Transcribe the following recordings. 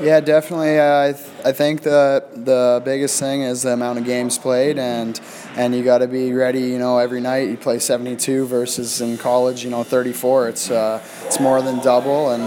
Yeah, definitely. Uh, I, th- I think the the biggest thing is the amount of games played, and and you got to be ready. You know, every night you play 72 versus in college, you know, 34. It's uh, it's more than double, and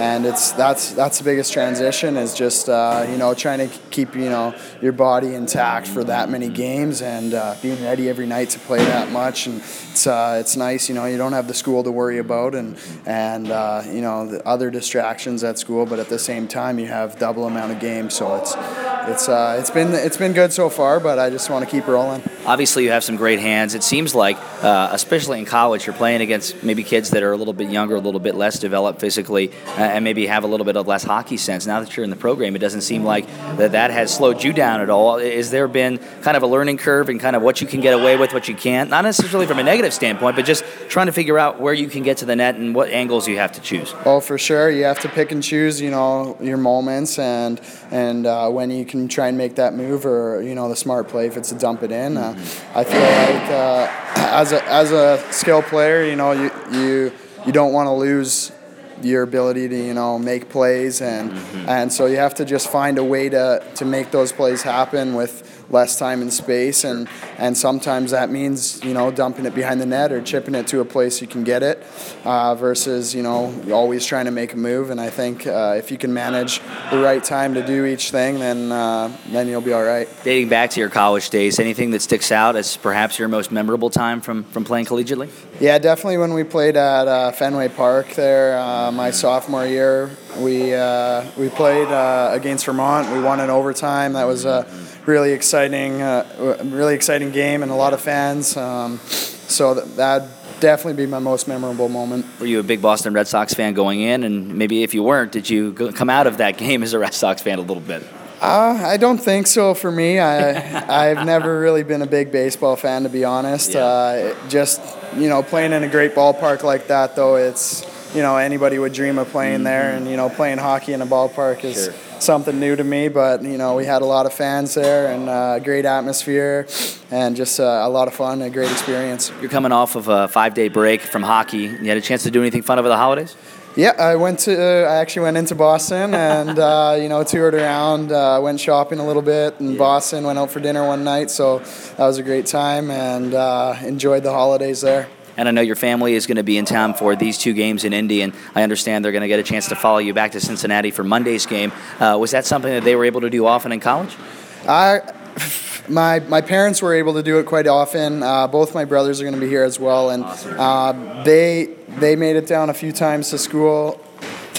and it's that's that's the biggest transition is just uh, you know trying to keep you know your body intact for that many games and uh, being ready every night to play that much. And it's uh, it's nice you know you don't have the school to worry about and and uh, you know the other distractions at school but at the same time you have double amount of games. So it's it's uh, it's been it's been good so far but I just want to keep rolling. Obviously, you have some great hands. It seems like, uh, especially in college, you're playing against maybe kids that are a little bit younger, a little bit less developed physically, uh, and maybe have a little bit of less hockey sense. Now that you're in the program, it doesn't seem like that, that has slowed you down at all. Is there been kind of a learning curve and kind of what you can get away with, what you can't? Not necessarily from a negative standpoint, but just trying to figure out where you can get to the net and what angles you have to choose. Oh, for sure. You have to pick and choose, you know, your moments and and uh, when you can try and make that move or you know the smart play if it's a dump it in. Uh, I feel like uh, as a as a skill player, you know, you you you don't want to lose your ability to you know make plays and mm-hmm. and so you have to just find a way to to make those plays happen with less time and space and and sometimes that means you know dumping it behind the net or chipping it to a place you can get it uh, versus you know always trying to make a move and I think uh, if you can manage the right time to do each thing then uh, then you'll be all right. Dating back to your college days, anything that sticks out as perhaps your most memorable time from from playing collegiately? Yeah, definitely when we played at uh, Fenway Park there uh, my sophomore year. We uh, we played against Vermont. We won in overtime. That was a really exciting, uh, really exciting game and a lot of fans. Um, so that that definitely be my most memorable moment. Were you a big Boston Red Sox fan going in, and maybe if you weren't, did you come out of that game as a Red Sox fan a little bit? Uh, I don't think so for me. I, I've never really been a big baseball fan, to be honest. Yeah. Uh, just, you know, playing in a great ballpark like that, though, it's, you know, anybody would dream of playing mm-hmm. there. And, you know, playing hockey in a ballpark is sure. something new to me. But, you know, we had a lot of fans there and a uh, great atmosphere and just uh, a lot of fun, a great experience. You're coming off of a five day break from hockey. You had a chance to do anything fun over the holidays? Yeah, I went to. Uh, I actually went into Boston and uh, you know toured around. Uh, went shopping a little bit in yeah. Boston. Went out for dinner one night, so that was a great time and uh, enjoyed the holidays there. And I know your family is going to be in town for these two games in Indy, and I understand they're going to get a chance to follow you back to Cincinnati for Monday's game. Uh, was that something that they were able to do often in college? I my my parents were able to do it quite often. Uh, both my brothers are going to be here as well, and uh, they they made it down a few times to school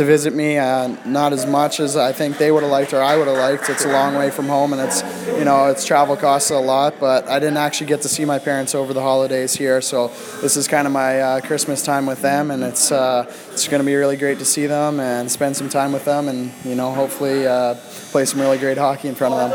to visit me. Uh, not as much as I think they would have liked or I would have liked. It's a long way from home, and it's you know it's travel costs a lot. But I didn't actually get to see my parents over the holidays here, so this is kind of my uh, Christmas time with them, and it's uh, it's going to be really great to see them and spend some time with them, and you know hopefully uh, play some really great hockey in front of them.